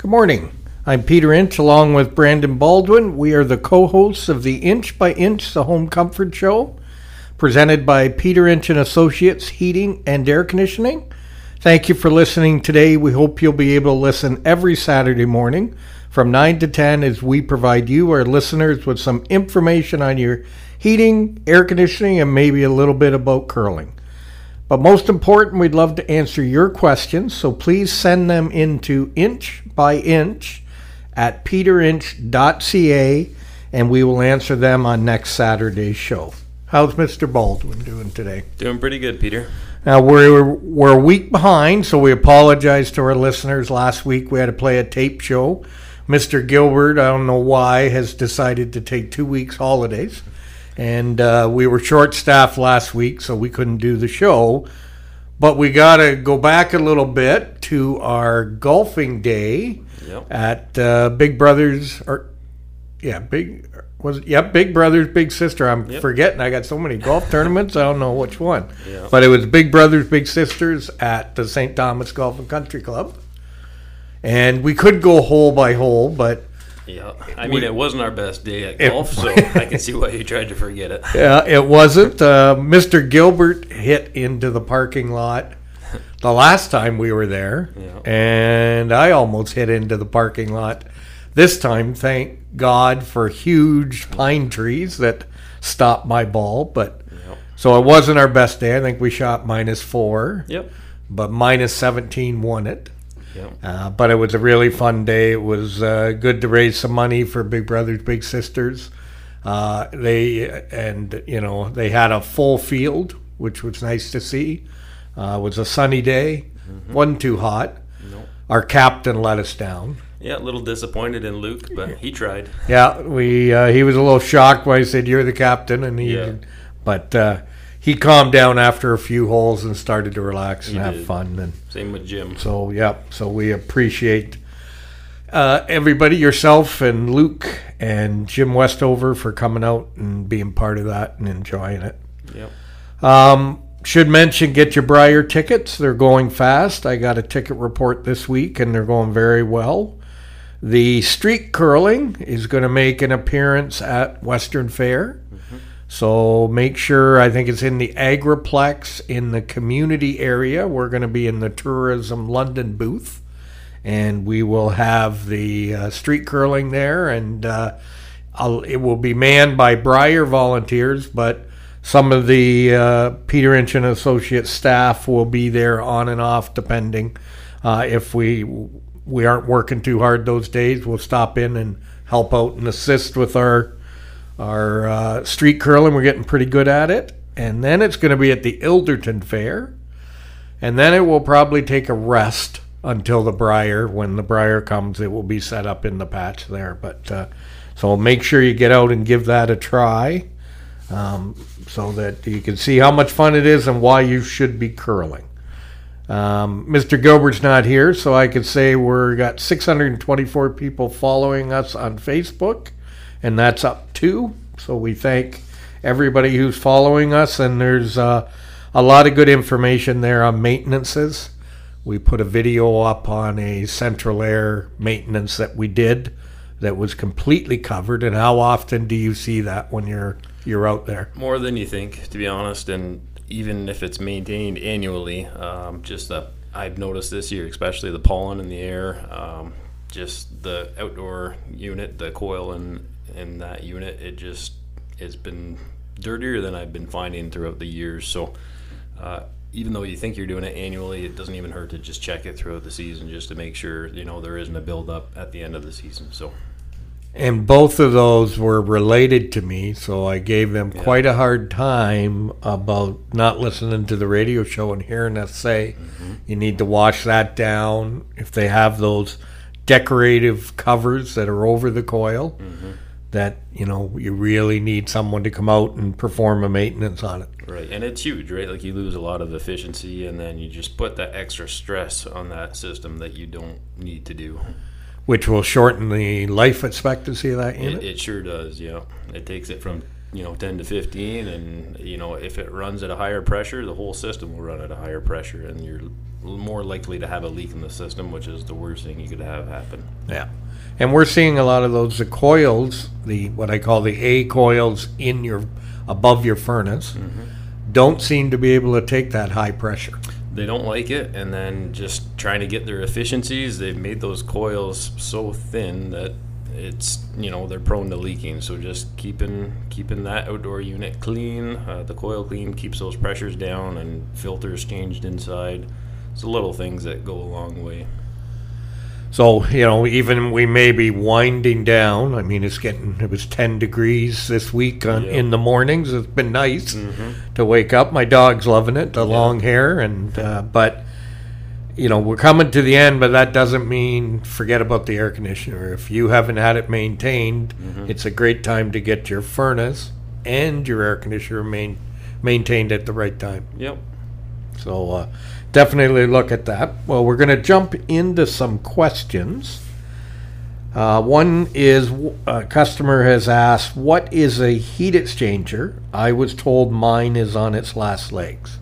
Good morning. I'm Peter Inch along with Brandon Baldwin. We are the co hosts of the Inch by Inch, the Home Comfort Show, presented by Peter Inch and Associates Heating and Air Conditioning. Thank you for listening today. We hope you'll be able to listen every Saturday morning from 9 to 10 as we provide you, our listeners, with some information on your heating, air conditioning, and maybe a little bit about curling. But most important, we'd love to answer your questions, so please send them into inch by inch at peterinch.ca and we will answer them on next Saturday's show. How's Mr. Baldwin doing today? Doing pretty good, Peter. Now we're we're a week behind, so we apologize to our listeners. Last week we had to play a tape show. Mr. Gilbert, I don't know why, has decided to take two weeks holidays and uh, we were short staffed last week, so we couldn't do the show. But we got to go back a little bit to our golfing day Yep. at uh, Big Brothers, or yeah, Big was it, yep, Big Brothers, Big Sister. I'm Yep. forgetting. I got so many golf tournaments. I don't know which one, Yeah. but it was Big Brothers, Big Sisters at the St. Thomas Golf and Country Club. And we could go hole by hole, but Yeah. I mean, it wasn't our best day at It- golf, so I can see why you tried to forget it. Yeah, it wasn't. Uh, Mr. Gilbert hit into the parking lot the last time we were there, Yeah. and I almost hit into the parking lot this time. Thank God for huge pine trees that stopped my ball. But Yep. so it wasn't our best day. I think we shot minus four, Yep. but minus seventeen won it. Yep. Uh, but it was a really fun day. It was uh, good to raise some money for Big Brothers Big Sisters. Uh, they and you know they had a full field, which was nice to see. Uh, it was a sunny day, wasn't too hot. Nope. Our captain let us down. Yeah, a little disappointed in Luke, but he tried. Yeah, we uh, he was a little shocked when I said you're the captain, and he, Yeah. but uh, he calmed down after a few holes and started to relax and He have did. fun and. Same with Jim. So yeah, so we appreciate uh, everybody, yourself and Luke and Jim Westover for coming out and being part of that and enjoying it. Yep. Um, should mention get your Brier tickets. They're going fast. I got a ticket report this week and they're going very well. The street curling is going to make an appearance at Western Fair. So make sure, I think it's in the Agriplex in the community area. We're going to be in the Tourism London booth. And we will have the uh, street curling there. And uh, it will be manned by Brier volunteers, but some of the uh, Peter Inch and Associate staff will be there on and off, depending. Uh, if we we aren't working too hard those days, we'll stop in and help out and assist with our our uh, street curling. We're getting pretty good at it, and then it's going to be at the Ilderton Fair, and then it will probably take a rest until the Brier. When the Brier comes, it will be set up in the patch there. But uh, so make sure you get out and give that a try, um, so that you can see how much fun it is and why you should be curling. Um, Mr. Gilbert's not here, so I could say we're got 624 people following us on Facebook, and that's up too. So we thank everybody who's following us, and there's uh, a lot of good information there on maintenances. We put a video up on a central air maintenance that we did that was completely covered. And how often do you see that when you're you're out there? More than you think, to be honest, and even if it's maintained annually, um, just that I've noticed this year, especially the pollen in the air, um, just the outdoor unit, the coil in in that unit, it just it's been dirtier than I've been finding throughout the years. So. Uh, even though you think you're doing it annually, it doesn't even hurt to just check it throughout the season just to make sure you know there isn't a buildup at the end of the season. So And both of those were related to me, so I gave them Yeah. quite a hard time about not listening to the radio show and hearing us say you need to wash that down. If they have those decorative covers that are over the coil, that you know you really need someone to come out and perform a maintenance on it. Right, and it's huge, right? Like you lose a lot of efficiency, and then you just put that extra stress on that system that you don't need to do. Which will shorten the life expectancy of that It, unit. it sure does, yeah. It takes it from you know ten to fifteen, and you know if it runs at a higher pressure, the whole system will run at a higher pressure, and you're more likely to have a leak in the system, which is the worst thing you could have happen. Yeah. And we're seeing a lot of those the coils, the what I call the A coils in your above your furnace, don't seem to be able to take that high pressure. They don't like it, and then just trying to get their efficiencies, they've made those coils so thin that it's you know they're prone to leaking. So just keeping keeping that outdoor unit clean, uh, the coil clean keeps those pressures down, and filters changed inside. It's the little things that go a long way. So, you know, even we may be winding down. I mean, it's getting, it was 10 degrees this week on, Yeah. in the mornings. It's been nice to wake up. My dog's loving it, the long hair. And, uh, but, you know, we're coming to the end, but that doesn't mean forget about the air conditioner. If you haven't had it maintained, it's a great time to get your furnace and your air conditioner main, maintained at the right time. Yep. So uh, definitely look at that. Well, we're going to jump into some questions. Uh, one is a customer has asked, What is a heat exchanger? I was told mine is on its last legs.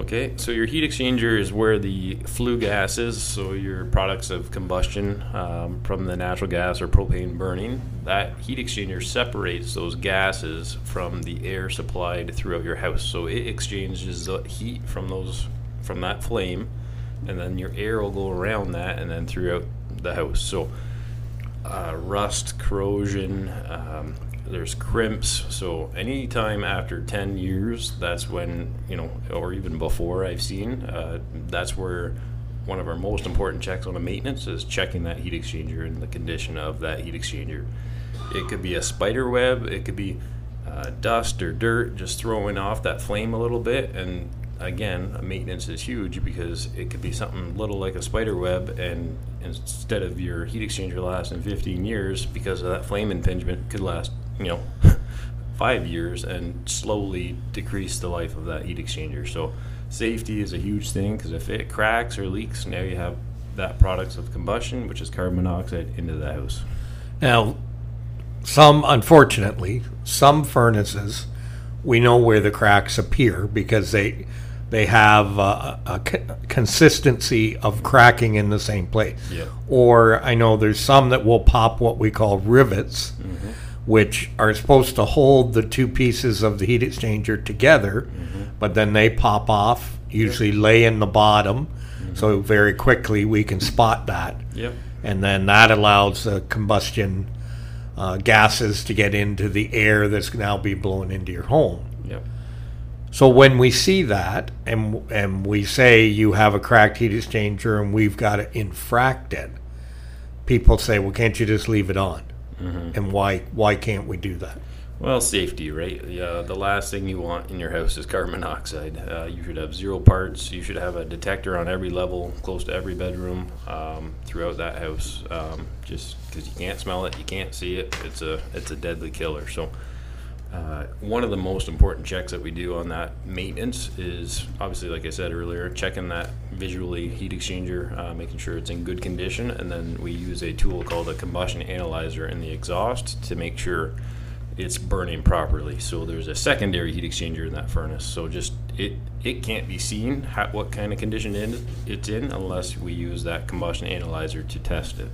Okay, so your heat exchanger is where the flue gas is, so your products of combustion um, from the natural gas or propane burning. That heat exchanger separates those gases from the air supplied throughout your house. So it exchanges the heat from those from that flame, and then your air will go around that and then throughout the house. So uh, rust, corrosion, um, there's crimps. So anytime after 10 years, that's when, you know, or even before I've seen, uh, that's where one of our most important checks on a maintenance is checking that heat exchanger and the condition of that heat exchanger. It could be a spider web, it could be uh, dust or dirt just throwing off that flame a little bit. And again, maintenance is huge because it could be something little like a spider web, and instead of your heat exchanger lasting 15 years, because of that flame impingement, could last, you know, five years and slowly decrease the life of that heat exchanger. So, safety is a huge thing because if it cracks or leaks, now you have that products of combustion, which is carbon monoxide, into the house. Now, some, unfortunately, some furnaces, we know where the cracks appear because they they have uh, a consistency of cracking in the same place. Yeah. Or I know there's some that will pop what we call rivets, which are supposed to hold the two pieces of the heat exchanger together, but then they pop off, usually lay in the bottom. So very quickly we can spot that Yep. and then that allows the combustion uh, gases to get into the air that's now be blown into your home. So when we see that, and and we say you have a cracked heat exchanger and we've got to infract it infracted, people say, "Well, can't you just leave it on?" And why why can't we do that? Well, safety, right? Yeah, the last thing you want in your house is carbon monoxide. Uh, you should have zero parts. You should have a detector on every level, close to every bedroom, um, throughout that house. Um, just because you can't smell it, you can't see it. It's a it's a deadly killer. So, uh, one of the most important checks that we do on that maintenance is obviously, like I said earlier, checking that visually heat exchanger, uh, making sure it's in good condition, and then we use a tool called a combustion analyzer in the exhaust to make sure it's burning properly. So there's a secondary heat exchanger in that furnace. So just it it can't be seen how, what kind of condition it's in unless we use that combustion analyzer to test it.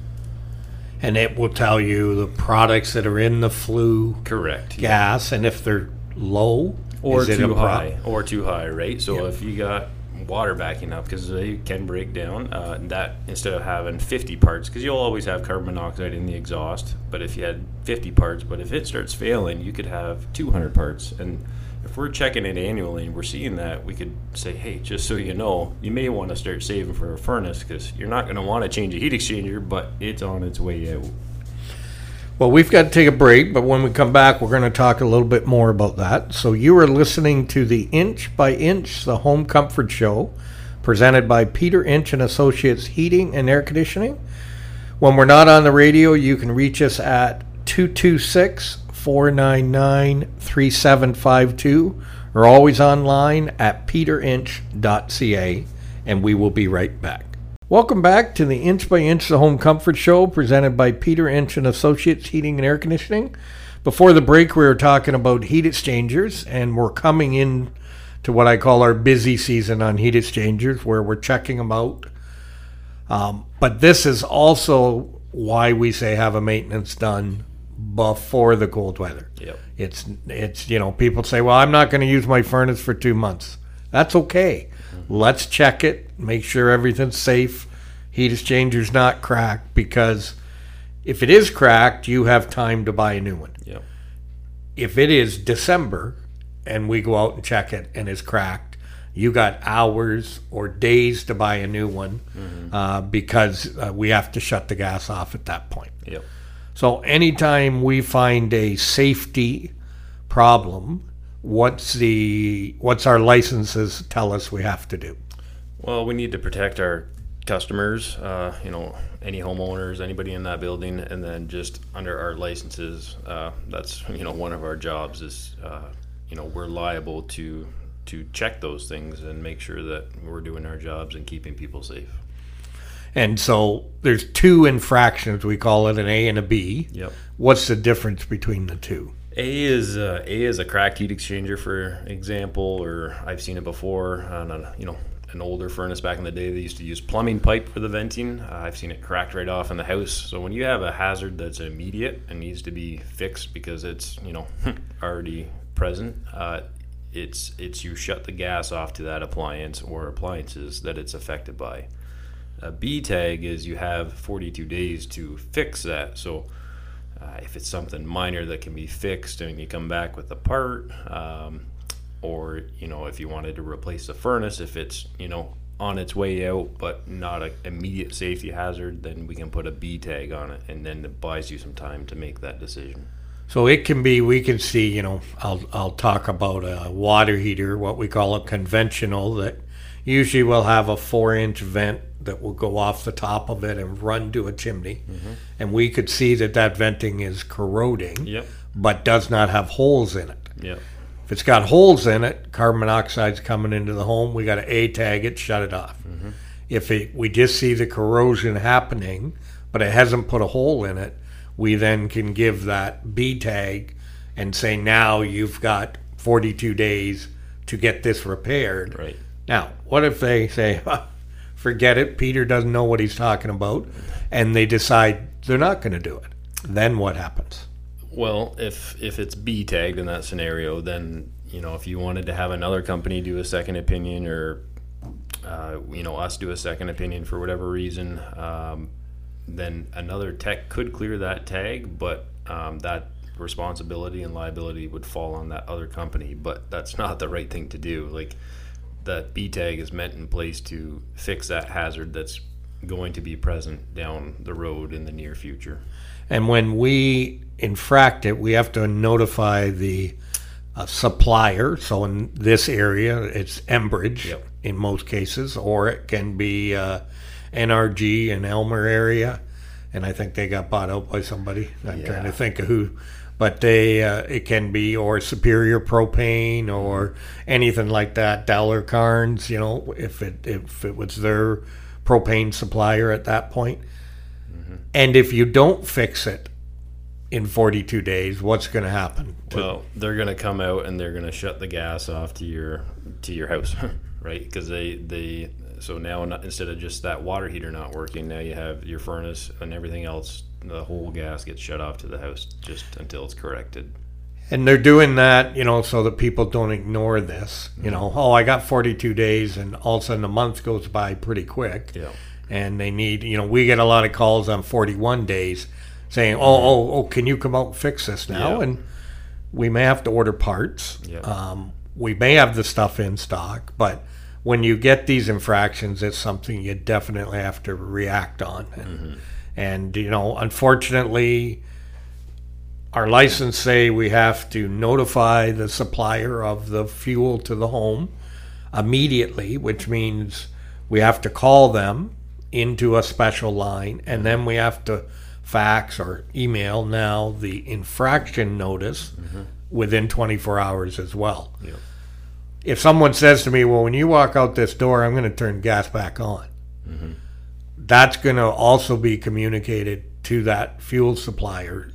And it will tell you the products that are in the flue Correct. gas, and if they're low or is it a too high, or too high, right? So Yeah. if you got water backing up because they can break down, uh, that instead of having 50 parts, because you'll always have carbon monoxide in the exhaust, but if you had 50 parts, but if it starts failing, you could have 200 parts, and we're checking it annually and we're seeing that, we could say, hey, just so you know, you may want to start saving for a furnace because you're not going to want to change a heat exchanger, but it's on its way out. Well, we've got to take a break, but when we come back, we're going to talk a little bit more about that. So, you are listening to the Inch by Inch, the Home Comfort Show, presented by Peter Inch and Associates Heating and Air Conditioning. When we're not on the radio, you can reach us at 226 499 3752 or always online at peterinch.ca, and we will be right back. Welcome back to the Inch by Inch the Home Comfort Show presented by Peter Inch and Associates Heating and Air Conditioning. Before the break, we were talking about heat exchangers, and we're coming in to what I call our busy season on heat exchangers, where we're checking them out. Um, but this is also why we say have a maintenance done before the cold weather. Yep. It's it's you know people say, well, I'm not going to use my furnace for two months. That's okay. Let's check it, make sure everything's safe. Heat exchanger's not cracked because if it is cracked, you have time to buy a new one. Yep. If it is December and we go out and check it and it's cracked, you got hours or days to buy a new one uh, because uh, we have to shut the gas off at that point. Yep. So anytime we find a safety problem, what's the what's our licenses tell us we have to do? Well, we need to protect our customers, uh, you know, any homeowners, anybody in that building, and then just under our licenses, uh, that's you know one of our jobs is uh, you know we're liable to to check those things and make sure that we're doing our jobs and keeping people safe. And so there's two infractions. We call it an A and a B. Yep. What's the difference between the two? A is uh, A is a cracked heat exchanger, for example, or I've seen it before on a you know an older furnace back in the day. They used to use plumbing pipe for the venting. Uh, I've seen it cracked right off in the house. So when you have a hazard that's immediate and needs to be fixed because it's you know already present, uh, it's it's you shut the gas off to that appliance or appliances that it's affected by. A B tag is you have 42 days to fix that. So uh, if it's something minor that can be fixed and you come back with a part, um, or you know if you wanted to replace the furnace, if it's you know on its way out but not an immediate safety hazard, then we can put a B tag on it, and then it buys you some time to make that decision. So it can be, we can see, you know, I'll, I'll talk about a water heater, what we call a conventional, that usually we'll have a four inch vent that will go off the top of it and run to a chimney. Mm-hmm. And we could see that that venting is corroding, Yep. but does not have holes in it. Yep. If it's got holes in it, carbon monoxide's coming into the home. We got to A tag it, shut it off. Mm-hmm. If it, we just see the corrosion happening, but it hasn't put a hole in it, we then can give that B tag and say now you've got 42 days to get this repaired. Right. Now, what if they say, forget it, Peter doesn't know what he's talking about, and they decide they're not going to do it? Then what happens? Well, if if it's B tagged in that scenario, then you know if you wanted to have another company do a second opinion or uh, you know us do a second opinion for whatever reason, um, then another tech could clear that tag, but um, that responsibility and liability would fall on that other company. But that's not the right thing to do. Like that B tag is meant in place to fix that hazard that's going to be present down the road in the near future. And when we infract it, we have to notify the uh, supplier. So in this area, it's Enbridge Yep. in most cases, or it can be uh, NRG in Aylmer area. And I think they got bought out by somebody. I'm trying to think of who. But they, uh, it can be or Superior Propane or anything like that. Dowler-Karns, you know, if it if it was their propane supplier at that point. And if you don't fix it in 42 days, what's going to happen? to- Well, they're going to come out and they're going to shut the gas off to your to your house, right? Because they they so now instead of just that water heater not working, now you have your furnace and everything else. The whole gas gets shut off to the house just until it's corrected. and they're doing that, you know, so that people don't ignore this. You know, oh, I got 42 days, and all of a sudden a month goes by pretty quick. Yeah. And they need, you know, we get a lot of calls on 41 days saying, oh, oh, oh, can you come out and fix this now? Yeah. And we may have to order parts. Yeah. Um, we may have the stuff in stock, but when you get these infractions, it's something you definitely have to react on. And, and you know, unfortunately, our license say we have to notify the supplier of the fuel to the home immediately, which means we have to call them into a special line, and then we have to fax or email now the infraction notice mm-hmm. within 24 hours as well. Yeah. If someone says to me, "Well, when you walk out this door, I'm going to turn gas back on," mm-hmm. That's going to also be communicated to that fuel supplier,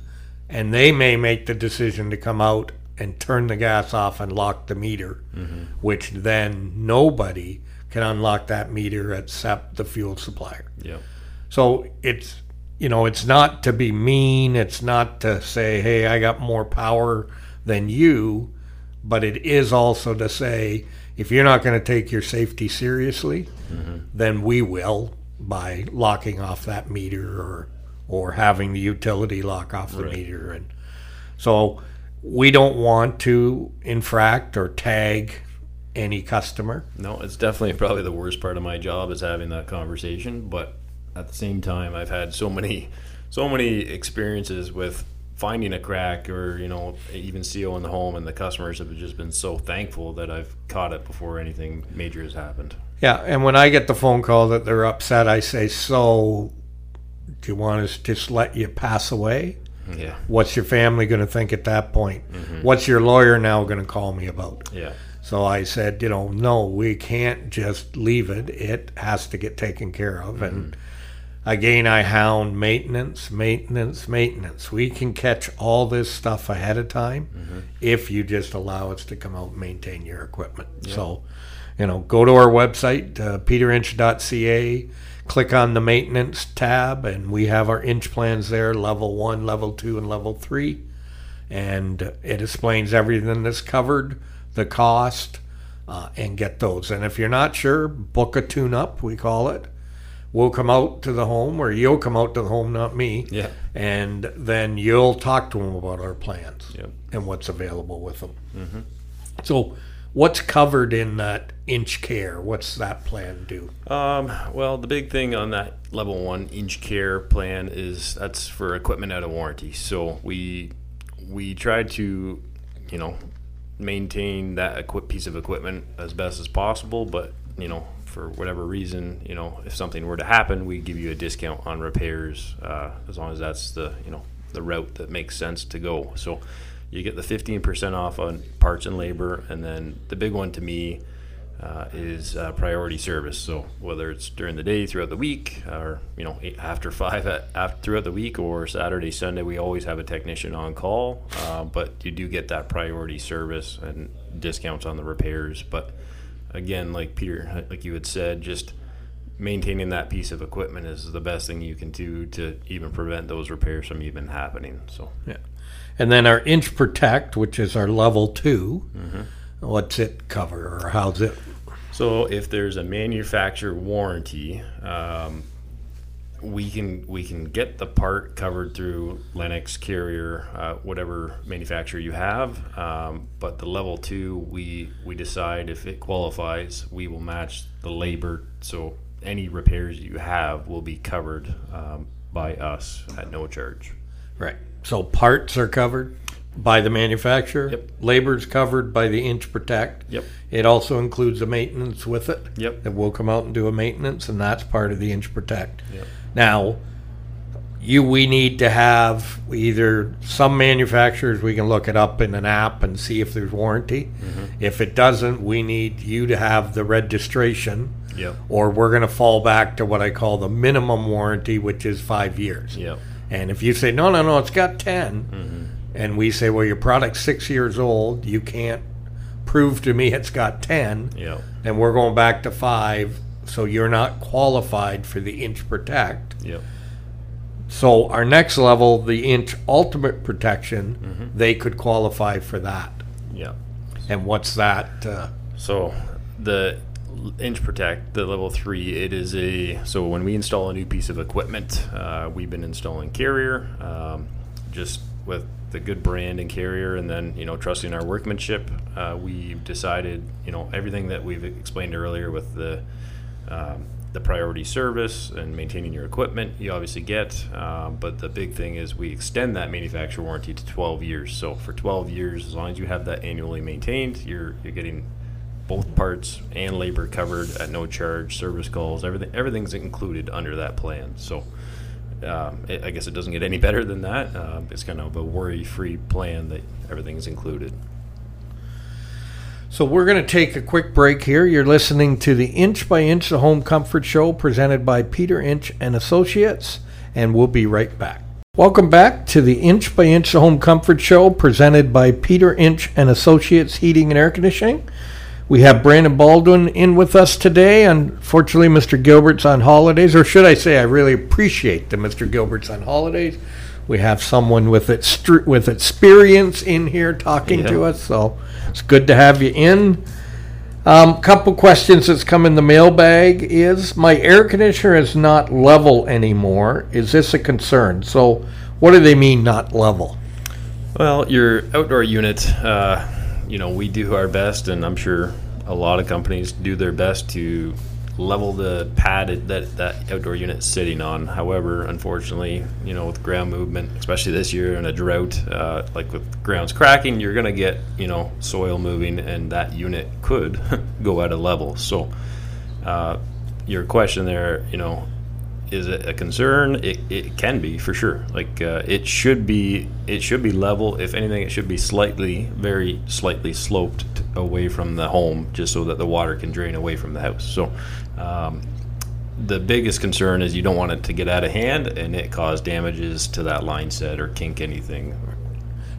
and they may make the decision to come out and turn the gas off and lock the meter, mm-hmm. which then nobody can unlock that meter except the fuel supplier. Yeah. So it's you know it's not to be mean. It's not to say, hey, I got more power than you, but it is also to say if you're not going to take your safety seriously, mm-hmm. then we will by locking off that meter or or having the utility lock off the Right. meter and so we don't want to infract or tag any customer. No, it's definitely probably the worst part of my job is having that conversation. But at the same time, I've had so many, so many experiences with finding a crack or you know even CO in the home, and the customers have just been so thankful that I've caught it before anything major has happened. Yeah, and when I get the phone call that they're upset, I say, "So, do you want us to just let you pass away? Mm-hmm. Yeah, What's your family going to think at that point? Mm-hmm. What's your lawyer now going to call me about?" yeah, So I said, "You know, no, we can't just leave it. It has to get taken care of." And mm-hmm. Again, I hound maintenance, maintenance, maintenance. We can catch all this stuff ahead of time if you just allow us to come out and maintain your equipment. So, you know, go to our website, uh, peterinch.ca, click on the maintenance tab, and we have our inch plans there level one, level two, and level three. And it explains everything that's covered, the cost, uh, and get those. And if you're not sure, book a tune up, we call it. We'll come out to the home, or you'll come out to the home, not me. yeah, And then you'll talk to them about our plans Yep. and what's available with them. So, what's covered in that inch care? What's that plan do? Um, well, the big thing on that level one inch care plan is that's for equipment out of warranty. So we we try to, you know, maintain that equip piece of equipment as best as possible. But you know, for whatever reason, you know, if something were to happen, we give you a discount on repairs uh, as long as that's the you know the route that makes sense to go. So you get the fifteen percent off on parts and labor, and then the big one to me uh, is uh, priority service. So whether it's during the day, throughout the week, or you know after five at, after, throughout the week, or Saturday, Sunday, we always have a technician on call. Uh, but you do get that priority service and discounts on the repairs. But again, like Peter, like you had said, just maintaining that piece of equipment is the best thing you can do to even prevent those repairs from even happening. So Yeah. And then our inch protect, which is our level 2 what's it cover or how's it? So if there's a manufacturer warranty, um, we can we can get the part covered through Lennox Carrier, uh, whatever manufacturer you have. Um, but the level two, we we decide if it qualifies, we will match the labor. So any repairs you have will be covered um, by us at no charge. Right. So parts are covered by the manufacturer. Yep. Labor is covered by the inch protect. Yep. It also includes a maintenance with it. Yep. That will come out and do a maintenance, and that's part of the inch protect. Yep. Now, you we need to have either some manufacturers we can look it up in an app and see if there's warranty. Mm-hmm. If it doesn't, we need you to have the registration, Yep. or we're going to fall back to what I call the minimum warranty, which is five years. Yep. And if you say no, no, no, it's got 10 mm-hmm. and we say, well, your product's six years old, you can't prove to me it's got ten, Yep. and we're going back to five, so you're not qualified for the inch protect. Yep. So our next level, the inch ultimate protection, they could qualify for that. Yep. And what's that? Uh, So the inch protect the level three it is a so when we install a new piece of equipment uh, we've been installing Carrier um, just with the good brand and Carrier and then you know trusting our workmanship uh, we've decided you know everything that we've explained earlier with the um, the priority service and maintaining your equipment you obviously get um, but the big thing is we extend that manufacturer warranty to 12 years so for 12 years as long as you have that annually maintained you're you're getting both parts and labor covered at no charge service calls everything everything's included under that plan so um, it, I guess it doesn't get any better than that. Um, it's kind of a worry-free plan that everything's included. So we're going to take a quick break here. You're listening to the Inch by Inch, the Home Comfort Show, presented by Peter Inch and Associates, and we'll be right back. Welcome back to the Inch by Inch the Home Comfort Show presented by Peter Inch and Associates Heating and Air Conditioning. We have Brandon Baldwin in with us today. Unfortunately, Mr. Gilbert's on holidays, or should I say, I really appreciate that Mr. Gilbert's on holidays. We have someone with ext- with experience in here talking to us, so it's good to have you in. Um, couple questions that's come in the mailbag is my air conditioner is not level anymore. Is this a concern? So, what do they mean not level? Well, your outdoor unit, uh, you know, we do our best, and I'm sure a lot of companies do their best to level the pad that that outdoor unit's sitting on. However, unfortunately, you know, with ground movement, especially this year in a drought, uh, like with grounds cracking, you're going to get, you know, soil moving, and that unit could go out of level. So, uh, your question there, you know, is it a concern? It, it can be for sure. Like uh, it should be it should be level. If anything, it should be slightly, very slightly sloped away from the home, just so that the water can drain away from the house. So. Um, the biggest concern is you don't want it to get out of hand and it cause damages to that line set or kink anything.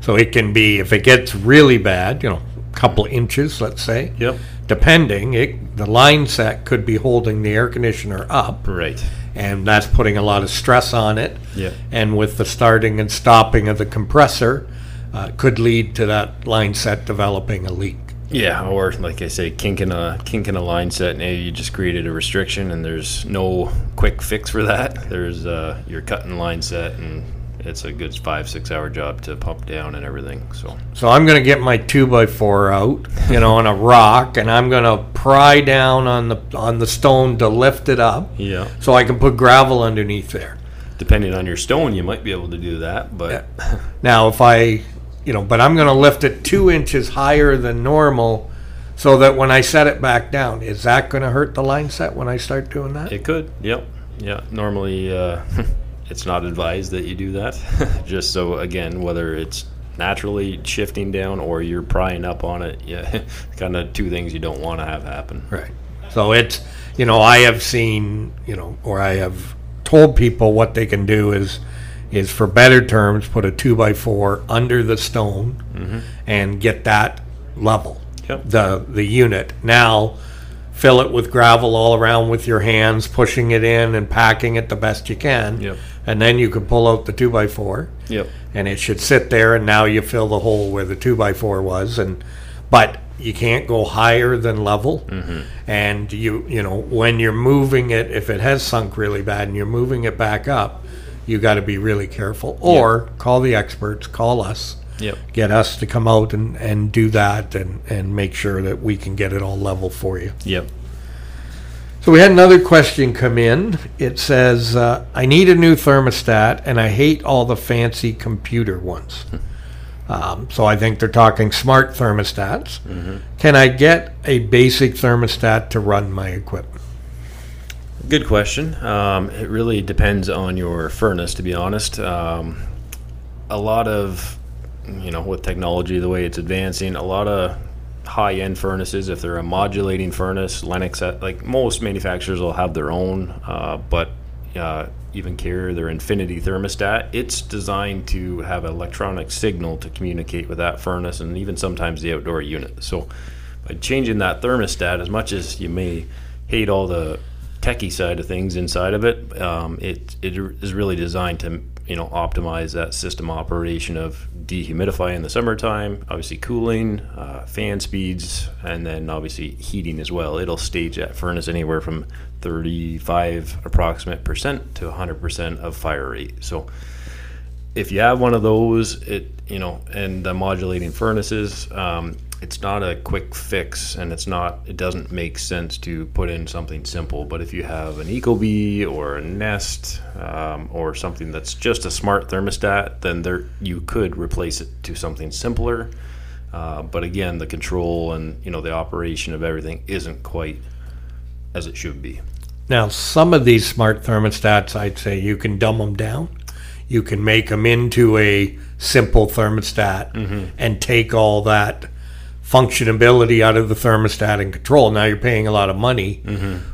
So it can be if it gets really bad, you know, a couple inches, let's say. Yep. Depending, it, the line set could be holding the air conditioner up, Right. and that's putting a lot of stress on it. Yep. And with the starting and stopping of the compressor, uh, could lead to that line set developing a leak. Yeah, or like I say, kinking a kinking a line set. Now you just created a restriction, and there's no quick fix for that. There's uh, you're cutting line set, and it's a good five six hour job to pump down and everything. So So I'm going to get my two by four out, you know, on a rock, and I'm going to pry down on the on the stone to lift it up, yeah, so I can put gravel underneath there. depending on your stone, you might be able to do that. But Now, if I, you know, but I'm going to lift it two inches higher than normal, so that when I set it back down, is that going to hurt the line set when I start doing that? it could. Yep. Yeah. Normally, uh, it's not advised that you do that. just so again, whether it's naturally shifting down or you're prying up on it, yeah, kind of two things you don't want to have happen. Right. So it's, you know, I have seen, you know, or I have told people what they can do is, is for better terms, put a two by four under the stone mm-hmm. and get that level. Yep. The the unit now. Fill it with gravel all around with your hands, pushing it in and packing it the best you can. Yep. And then you can pull out the two by four Yep. and it should sit there and now you fill the hole where the two by four was and but you can't go higher than level mm-hmm. and you you know when you're moving it if it has sunk really bad and you're moving it back up you got to be really careful or call the experts call us Yep. get us to come out and, and do that and, and make sure that we can get it all level for you Yep. so we had another question come in. It says, uh, "I need a new thermostat, and I hate all the fancy computer ones." Um, so I think they're talking smart thermostats. Can I get a basic thermostat to run my equipment? Good question. Um, it really depends on your furnace, to be honest. Um, a lot of, you know, with technology, the way it's advancing, a lot of high end furnaces, if they're a modulating furnace, Lennox, uh, like most manufacturers will have their own, uh, but uh, even Carrier, their Infinity thermostat, it's designed to have an electronic signal to communicate with that furnace and even sometimes the outdoor unit. So by changing that thermostat, as much as you may hate all the techie side of things inside of it, um, it it is really designed to you know optimize that system operation of dehumidify in the summertime, obviously cooling, uh, fan speeds, and then obviously heating as well. It'll stage that furnace anywhere from 35 approximate percent to 100 percent of fire rate. So if you have one of those, it you know, and the modulating furnaces, um, it's not a quick fix, and it's not. It doesn't make sense to put in something simple. But if you have an Ecobee or a Nest um, or something that's just a smart thermostat, then there you could replace it to something simpler. Uh, but again, the control and you know the operation of everything isn't quite as it should be. Now, some of these smart thermostats, I'd say you can dumb them down. You can make them into a simple thermostat and take all that functionability out of the thermostat and control. Now you're paying a lot of money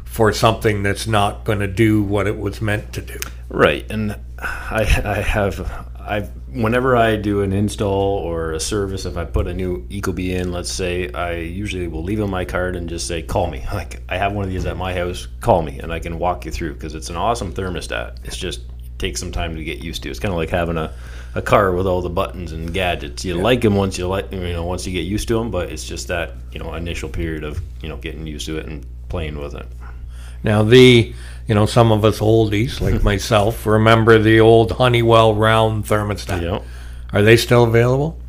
for something that's not going to do what it was meant to do. Right, and I, I have I whenever I do an install or a service, if I put a new Ecobee in, let's say, I usually will leave on my card and just say, "Call me." Like I have one of these at my house. Call me, and I can walk you through because it's an awesome thermostat. It's just takes some time to get used to. It's kind of like having a, a car with all the buttons and gadgets. You yeah. like them once you like you know once you get used to them, but it's just that you know initial period of you know getting used to it and playing with it. Now the you know, some of us oldies like myself remember the old Honeywell round thermostat. Are they still available?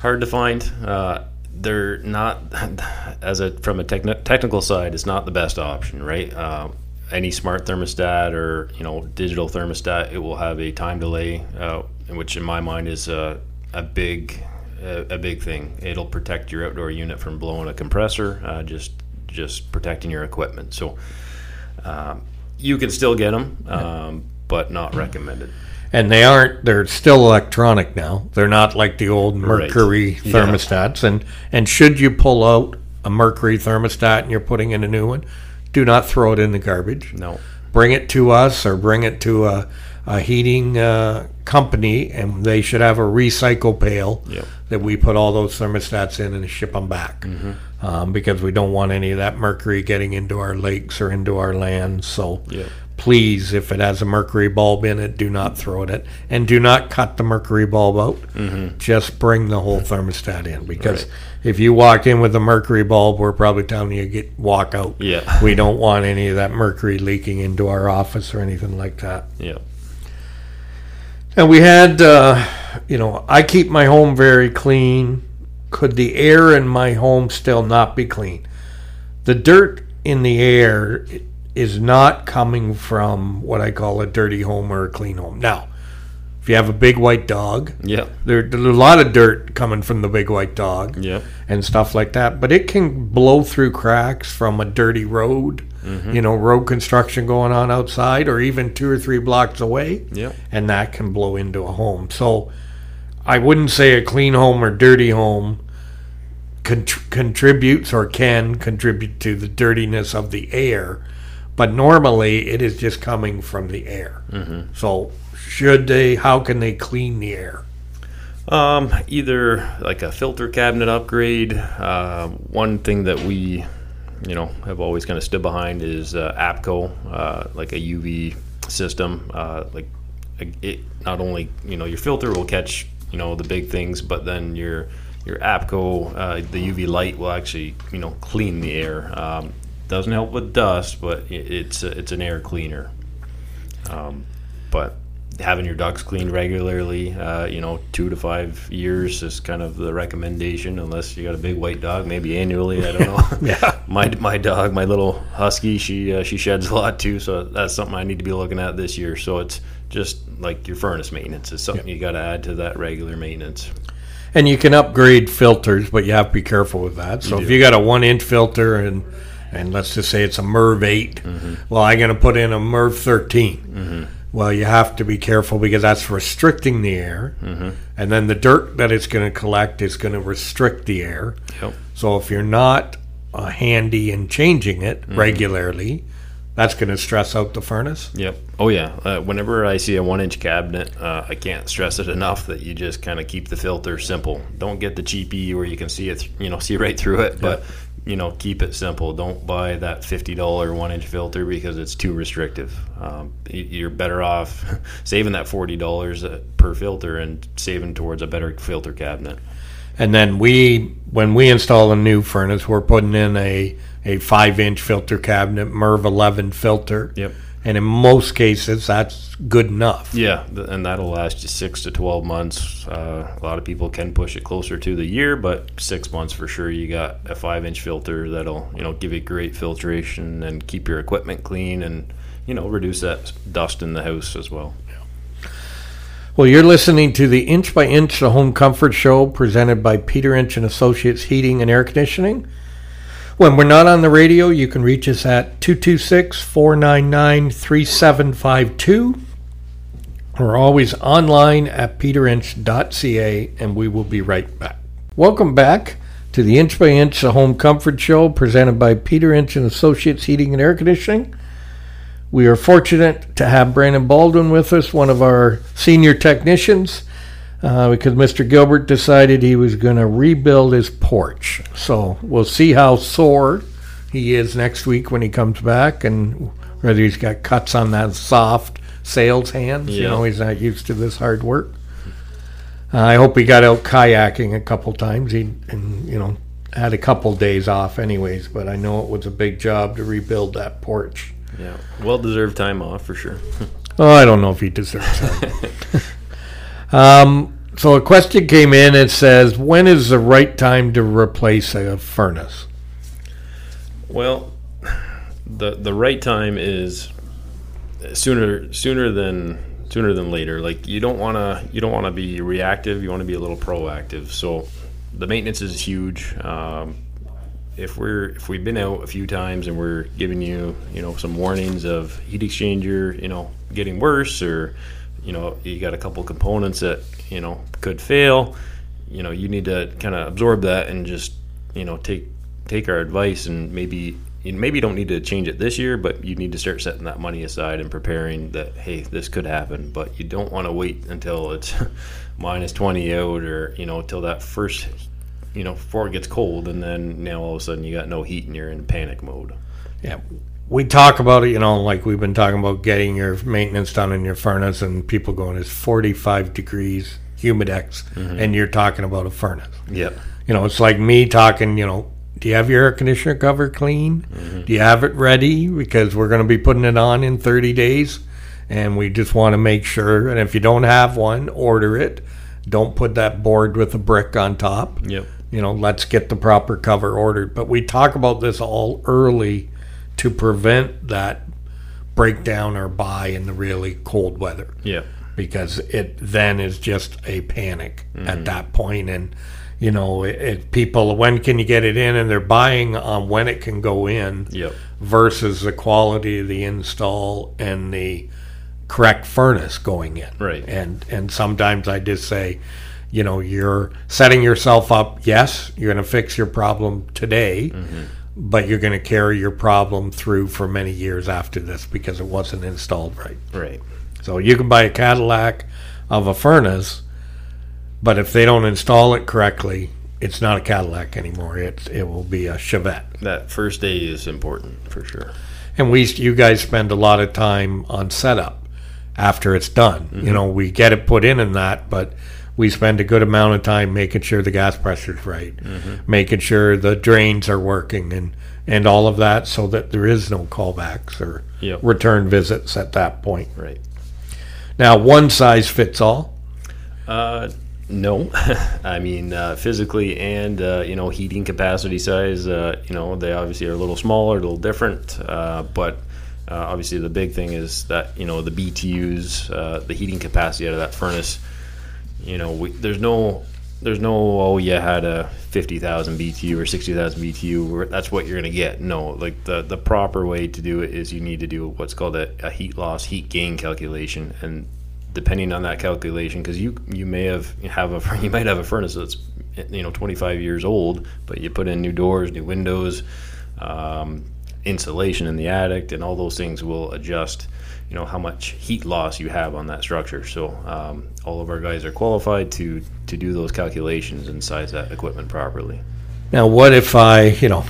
Hard to find. Uh, they're not as a from a techni- technical side. It's not the best option, right? Uh, any smart thermostat or you know digital thermostat, it will have a time delay, uh, which in my mind is a, a big a, a, big thing. It'll protect your outdoor unit from blowing a compressor, uh, just just protecting your equipment. So. Um, you can still get them, um, but not recommended. And they aren't. They're still electronic now. They're not like the old mercury right. thermostats. Yeah. And and should you pull out a mercury thermostat and you're putting in a new one, do not throw it in the garbage. No. Bring it to us or bring it to a, a heating uh, company, and they should have a recycle pail yep. that we put all those thermostats in and ship them back. Mm-hmm um, because we don't want any of that mercury getting into our lakes or into our land. So yeah. Please, if it has a mercury bulb in it, do not throw it in. And do not cut the mercury bulb out. Mm-hmm. Just bring the whole thermostat in because right. if you walk in with a mercury bulb, we're probably telling you to get walk out. Yeah. We don't want any of that mercury leaking into our office or anything like that. Yeah. And we had, uh, you know, I keep my home very clean could the air in my home still not be clean? The dirt in the air is not coming from what I call a dirty home or a clean home. Now, if you have a big white dog, yeah, there, there's a lot of dirt coming from the big white dog, yeah, and stuff like that. But it can blow through cracks from a dirty road, mm-hmm. you know, road construction going on outside, or even two or three blocks away, yeah, and that can blow into a home. So I wouldn't say a clean home or dirty home contributes or can contribute to the dirtiness of the air, but normally it is just coming from the air. Mm-hmm. So, should they? How can they clean the air? Um, either like a filter cabinet upgrade. Uh, one thing that we, you know, have always kind of stood behind is uh, APCO, uh, like a UV system. Uh, like it, not only you know your filter will catch you know the big things, but then your your APCO, uh, the UV light will actually you know clean the air. Um, doesn't help with dust, but it's it's an air cleaner. Um, but having your ducts cleaned regularly, uh, you know, two to five years is kind of the recommendation, unless you got a big white dog, maybe annually. I don't know. yeah. My my dog, my little husky, she uh, she sheds a lot too, so that's something I need to be looking at this year. So it's just like your furnace maintenance is something yep. you got to add to that regular maintenance. And you can upgrade filters, but you have to be careful with that. So you if you got a one inch filter and and let's just say it's a MERV 8, mm-hmm. well, I'm going to put in a MERV 13. Mm-hmm. Well, you have to be careful because that's restricting the air. Mm-hmm. And then the dirt that it's going to collect is going to restrict the air. Yep. So if you're not uh, handy in changing it mm-hmm. regularly, that's going to stress out the furnace. Yep. Oh yeah. Uh, whenever I see a one-inch cabinet, uh, I can't stress it enough that you just kind of keep the filter simple. Don't get the cheapy where you can see it, you know, see right through it. But you know, keep it simple. Don't buy that fifty dollar one-inch filter because it's too restrictive. Um, you're better off saving that forty dollars uh, per filter and saving towards a better filter cabinet. And then we, when we install a new furnace, we're putting in a a five inch filter cabinet, MERV 11 filter. Yep. And in most cases, that's good enough. Yeah, and that'll last you six to 12 months. Uh, a lot of people can push it closer to the year, but six months for sure. You got a five inch filter that'll, you know, give you great filtration and keep your equipment clean and, you know, reduce that dust in the house as well. Well, you're listening to the Inch by Inch the Home Comfort Show presented by Peter Inch and Associates Heating and Air Conditioning. When we're not on the radio, you can reach us at 226 499 3752. We're always online at peterinch.ca, and we will be right back. Welcome back to the Inch by Inch Home Comfort Show presented by Peter Inch and Associates Heating and Air Conditioning. We are fortunate to have Brandon Baldwin with us, one of our senior technicians, uh, because Mr. Gilbert decided he was going to rebuild his porch. So we'll see how sore he is next week when he comes back and whether he's got cuts on that soft sales hands. You know, he's not used to this hard work. Uh, I hope he got out kayaking a couple times. He and you know had a couple days off, anyways. But I know it was a big job to rebuild that porch. Yeah, well deserved time off for sure. Oh, I don't know if he deserves that. um, so a question came in. It says, "When is the right time to replace a furnace?" Well, the the right time is sooner sooner than sooner than later. Like you don't want to you don't want to be reactive. You want to be a little proactive. So the maintenance is huge. Um, if we're if we've been out a few times and we're giving you you know some warnings of heat exchanger you know getting worse or you know you got a couple components that you know could fail you know you need to kind of absorb that and just you know take take our advice and maybe you maybe don't need to change it this year but you need to start setting that money aside and preparing that hey this could happen. But you don't want to wait until it's minus 20 out or you know until that first you know before it gets cold and then now all of a sudden you got no heat and you're in panic mode. Yeah, we talk about it. You know, like we've been talking about getting your maintenance done in your furnace, and people going, "It's forty-five degrees, humidex," mm-hmm. and you're talking about a furnace. yep You know, it's like me talking, you know, do you have your air conditioner cover clean? Mm-hmm. Do you have it ready? Because we're going to be putting it on in 30 days. And we just want to make sure. And if you don't have one, order it. Don't put that board with a brick on top. yep You know, let's get the proper cover ordered. But we talk about this all early to prevent that breakdown or buy in the really cold weather. Yep because it then is just a panic at mm-hmm. that point. And you know it, it, people when can you get it in? And they're buying on when it can go in yep. versus the quality of the install and the correct furnace going in. Right. and and sometimes i just say you know you're setting yourself up. Yes you're going to fix your problem today mm-hmm. But you're going to carry your problem through for many years after this because it wasn't installed right right so you can buy a Cadillac of a furnace, but if they don't install it correctly, it's not a Cadillac anymore. It it will be a Chevette. that first day is important for sure And we you guys spend a lot of time on setup after it's done. You mm-hmm. know, we get it put in and that, but we spend a good amount of time making sure the gas pressure's right, making sure the drains are working and and all of that so that there is no callbacks or Yep. return visits at that point. right Now, one size fits all. Uh, no, I mean uh, physically and uh, you know heating capacity size. Uh, you know they obviously are a little smaller, a little different, uh, but uh, obviously the big thing is that you know the BTUs, uh, the heating capacity out of that furnace. You know we, there's no there's no oh you had a fifty thousand BTU or sixty thousand BTU. That's what you're gonna get. No, like the the proper way to do it is you need to do what's called a, a heat loss heat gain calculation and depending on that calculation, because you you may have have a you might have a furnace that's you know 25 years old, but you put in new doors, new windows, um, insulation in the attic, and all those things will adjust. You know how much heat loss you have on that structure. So um, all of our guys are qualified to to do those calculations and size that equipment properly. Now, what if I, you know,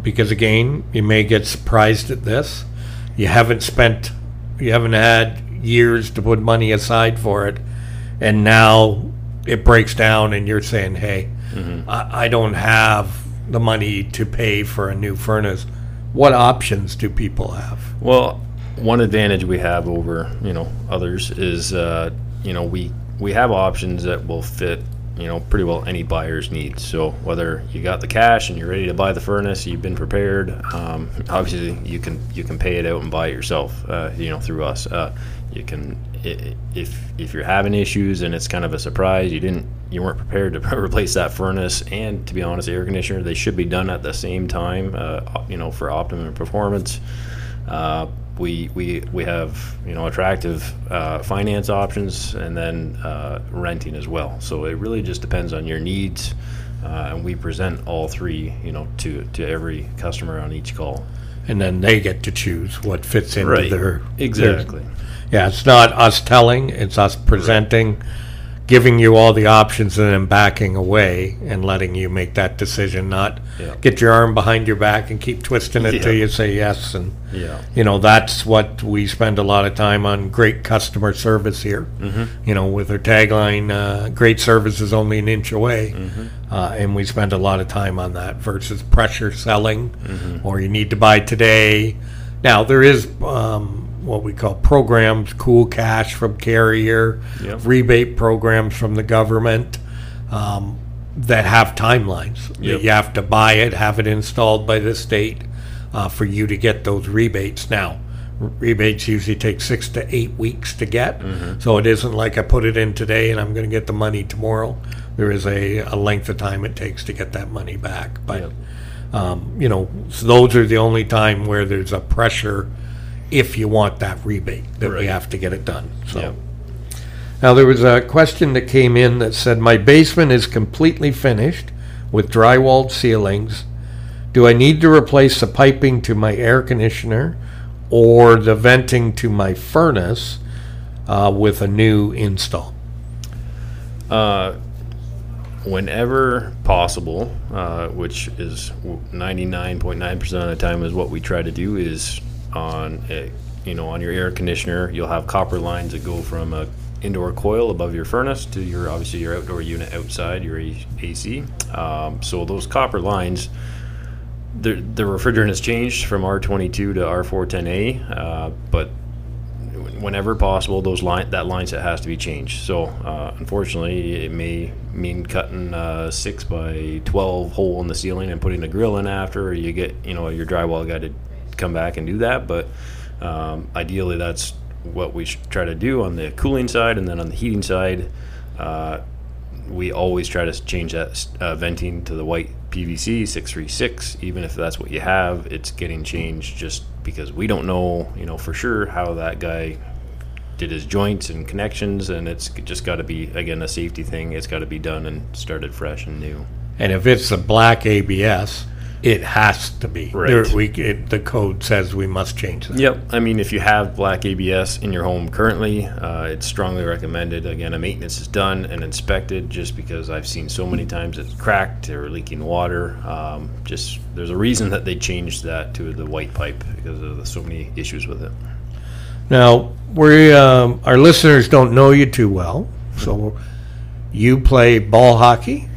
because again, you may get surprised at this. You haven't spent, you haven't had years to put money aside for it, and now it breaks down, and you're saying, "Hey, I, I don't have the money to pay for a new furnace." What options do people have? Well, one advantage we have over you know others is uh, you know we we have options that will fit you know pretty well any buyer's needs. So whether you got the cash and you're ready to buy the furnace, you've been prepared. Um, obviously, you can you can pay it out and buy it yourself. Uh, you know through us. Uh, you can if if you're having issues and it's kind of a surprise, you didn't you weren't prepared to replace that furnace. And to be honest, the air conditioner they should be done at the same time. Uh, you know for optimum performance. We, we, we have you know attractive uh, finance options and then uh, renting as well. So it really just depends on your needs. uh, and we present all three, you know, to to every customer on each call. And then they get to choose what fits into Right. their Exactly. their- yeah, it's not us telling; it's us presenting, giving you all the options, and then backing away and letting you make that decision. Not Yeah. get your arm behind your back and keep twisting it till you say yes. And Yeah. you know that's what we spend a lot of time on. Great customer service here. Mm-hmm. You know, with our tagline, uh, "Great service is only an inch away," Mm-hmm. uh, and we spend a lot of time on that versus pressure selling, Mm-hmm. or you need to buy today. Now there is um, what we call programs, cool cash from Carrier, Yep. rebate programs from the government. Um, that have timelines. Yep. You have to buy it, have it installed by the state uh, for you to get those rebates. Now, rebates usually take six to eight weeks to get, so it isn't like I put it in today and I'm going to get the money tomorrow. There is a, a length of time it takes to get that money back. But Yep. um, you know, so those are the only time where there's a pressure if you want that rebate that we Right. have to get it done. So. Yep. Now, there was a question that came in that said, My basement is completely finished with drywalled ceilings. Do I need to replace the piping to my air conditioner or the venting to my furnace uh, with a new install? Uh, whenever possible, uh, which is 99.9% of the time is what we try to do is on a, you know on your air conditioner you'll have copper lines that go from a indoor coil above your furnace to your obviously your outdoor unit outside your AC um, so those copper lines the, the refrigerant has changed from R22 to R410A uh, but whenever possible, those line that line set has to be changed. So uh, unfortunately, it may mean cutting a six by twelve hole in the ceiling and putting a grill in after, you get you know your drywall guy to come back and do that. But um, ideally, that's what we try to do on the cooling side, and then on the heating side. Uh, we always try to change that uh, venting to the white PVC 636, even if that's what you have. It's getting changed just because we don't know, you know, for sure how that guy did his joints and connections, and it's just got to be again a safety thing. It's got to be done and started fresh and new. And if it's a black ABS, it has to be. Right. There, we, it, the code says we must change that. Yep. I mean, if you have black ABS in your home currently, uh, it's strongly recommended. Again, a maintenance is done and inspected just because I've seen so many times it's cracked or leaking water. Um, just there's a reason that they changed that to the white pipe because of the, so many issues with it. Now, we um, our listeners don't know you too well, so you play ball hockey.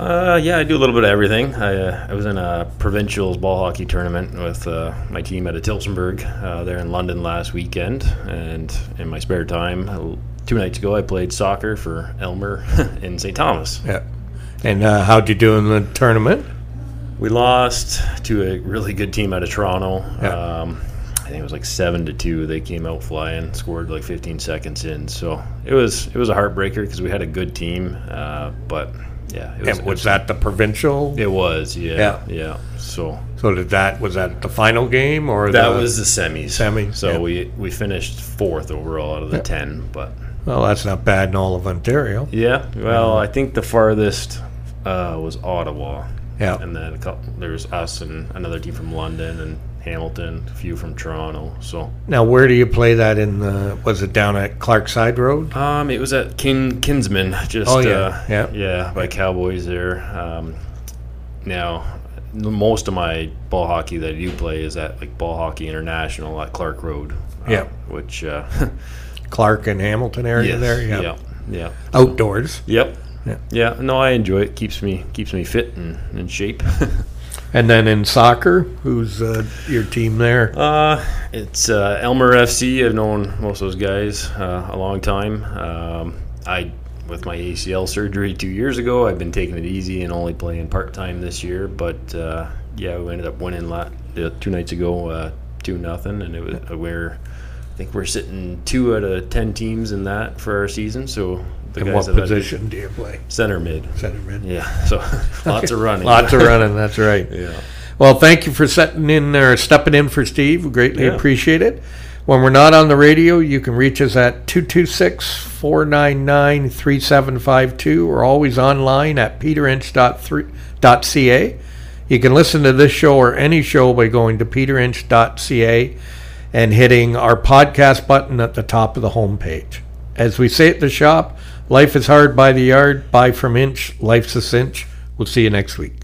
Uh, yeah, I do a little bit of everything. I, uh, I was in a provincials ball hockey tournament with uh, my team at a Tillsonburg uh, there in London last weekend, and in my spare time, uh, two nights ago, I played soccer for Aylmer in St. Thomas. Yeah. And uh, how'd you do in the tournament? We lost to a really good team out of Toronto. Yeah. Um, I think it was like seven to two. They came out flying, scored like 15 seconds in. So it was it was a heartbreaker because we had a good team, uh, but yeah, it was, And was that the provincial? It was, yeah, Yeah. yeah. So So did that was that the final game or that the, was the semis. Semis, So yeah. we we finished fourth overall out of the Yeah. ten. But Well, that's not bad in all of Ontario. yeah, well, I think the farthest uh, was Ottawa. Yeah. and then a couple, there was us and another team from London and Hamilton, a few from Toronto. So Now, where do you play that in the? Was it down at Clark Side Road? um, it was at Kin Kinsmen, just Oh, yeah, uh, yeah. yeah, by Cowboys there. Um, now, most of my ball hockey that I do play is at like Ball Hockey International at Clark Road. uh, Yeah. which uh, Clark and Hamilton area yes, there. Yeah. yeah, yeah. Outdoors. Yep. Yeah. Yeah. No, I enjoy it. Keeps me keeps me fit and in shape. And then in soccer, who's uh, your team there? uh, it's uh, Aylmer FC. I've known most of those guys uh, a long time. Um, I with my ACL surgery two years ago, I've been taking it easy and only playing part time this year. But uh, yeah, we ended up winning uh, two nights ago, uh, two nothing, and it was we're I think we're sitting two out of ten teams in that for our season. So the And guys what position do you play? Center mid. Center mid. Yeah, so lots of running. Lots of running. That's right. Yeah. Well, thank you for setting in or stepping in for Steve. We greatly Yeah. appreciate it. When we're not on the radio, you can reach us at 226 499 3752. We're always online at peterinch.ca. You can listen to this show or any show by going to peterinch.ca and hitting our podcast button at the top of the homepage. As we say at the shop, life is hard by the yard, buy from inch, life's a cinch. We'll see you next week.